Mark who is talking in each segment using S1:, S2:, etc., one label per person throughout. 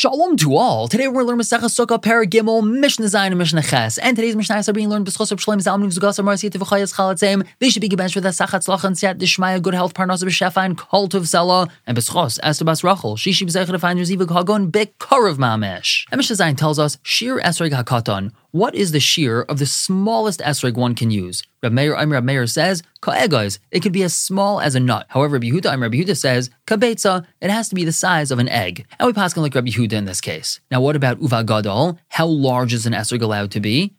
S1: Shalom to all. Today we're going to learn Masechah Sukkah Perek Gimel Mishnah Zayin and Mishnah Ches. And today's Mishnah are being learned B'schos of Shalom Zalman V'zugasa Marasi Tivachayas Chalatzim. They should be gebenched with a Sachat Tzlach and Siyata Dishmaya, good health, Parnas B'Shefa, and Cult of Zela. And B'schos, Esther Bas Rachel, Shishi B'zechah to find Reziva Hagon B'Karav Mamesh. And Mishnah Zayin tells us, Shiur Esrog HaKatan. What is the shiur of the smallest esrog one can use? Reb Meir, I'm Reb Meir says, ka'egais, it could be as small as a nut. However, Rabbi Yehuda, I'm Rabbi Yehuda says, kabetza, it has to be the size of an egg. And we pass on like Rabbi Yehuda in this case. Now, what about uva gadol? How large is an esrog allowed to be?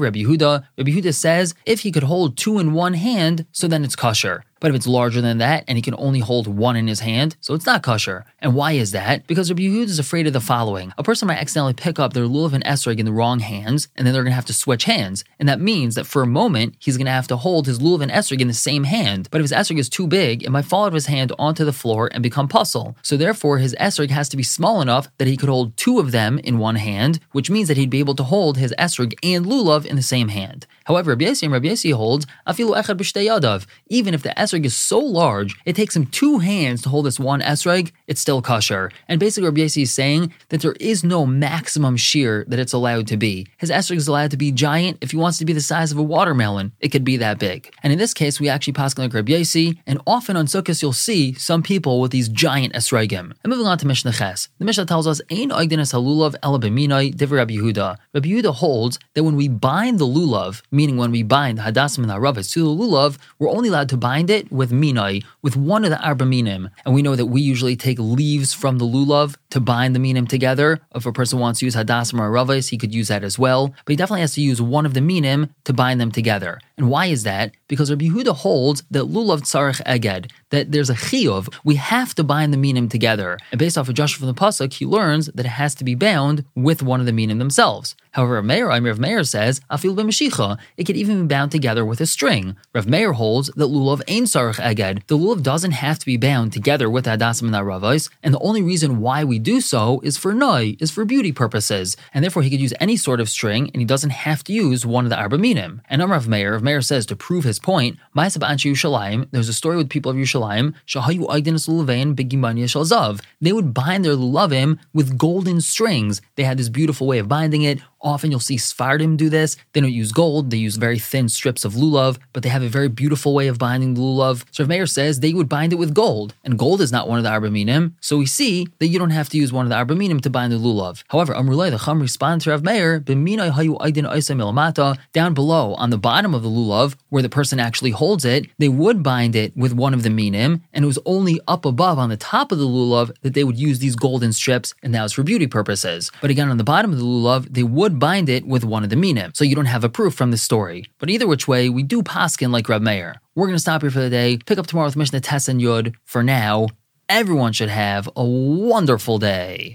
S1: Rabbi Yehuda Rebbe Yehuda says if he could hold two in one hand, so then it's kosher. But if it's larger than that and he can only hold one in his hand, so it's not kosher. And why is that? Because Rabbi Yehuda is afraid of the following. A person might accidentally pick up their lulav and esrog in the wrong hands, and then they're going to have to switch hands. And that means that for a moment, he's going to have to hold his lulav and esrog in the same hand. But if his esrog is too big, it might fall out of his hand onto the floor and become pasul. So therefore, his esrog has to be small enough that he could hold two of them in one hand, which means that he'd be able to hold his esrog and lulav in the same hand. However, Rabbi and Rabbi holds afilu echad b'shtei Even if the esrog is so large, it takes him two hands to hold this one esrog. It's still kosher. And basically, Rabbi is saying that there is no maximum shiur that it's allowed to be. His esrog is allowed to be giant. If he wants to be the size of a watermelon, it could be that big. And in this case, we actually pass like Rabbi and often on Sukkot you'll see some people with these giant esrogim. And moving on to Mishnah Ches, the Mishnah tells us, "Ein oigdin es halulav b'minoi divrei Rabbi Yehuda." Rabbi Yehuda holds that when we bind the lulav, meaning when we bind the hadassim and the haravis to the lulav, we're only allowed to bind it with minai, with one of the arba minim. And we know that we usually take leaves from the lulav to bind the minim together. If a person wants to use hadassim or haravis, he could use that as well. But he definitely has to use one of the minim to bind them together. And why is that? Because Rabbi Yehuda holds that lulav tzarech eged, that there's a chiyuv, we have to bind the minim together. And based off of Joshua from the pasuk, he learns that it has to be bound with one of the minim themselves. However, Meir, Rav Meir says, afil b'mashicha, it could even be bound together with a string. Rav Meir holds that lulav ain sarach eged. The lulav doesn't have to be bound together with adasim and aravos, and the only reason why we do so is for noi, is for beauty purposes, and therefore he could use any sort of string, and he doesn't have to use one of the arba minim. And I'm Rav Meir, Rav Meir says to prove his point, there's a story with people of Yerushalayim, they would bind their lulavim with golden strings. They had this beautiful way of binding it. Often you'll see Sfardim do this. They don't use gold, they use very thin strips of lulav, but they have a very beautiful way of binding the lulav. So Rav Meir says they would bind it with gold, and gold is not one of the arba minim. So we see that you don't have to use one of the arba minim to bind the lulav. However, Amrulay, the Chum responds to Rav Meir, down below on the bottom of the lulav, where the person actually holds it, they would bind it with one of the minim, and it was only up above on the top of the lulav that they would use these golden strips, and that was for beauty purposes. But again, on the bottom of the lulav, they would bind it with one of the minim, so you don't have a proof from the story. But either which way, we do paskin like Reb Meir. We're going to stop here for the day, pick up tomorrow with Mishnah Tess and Yud. For now, everyone should have a wonderful day.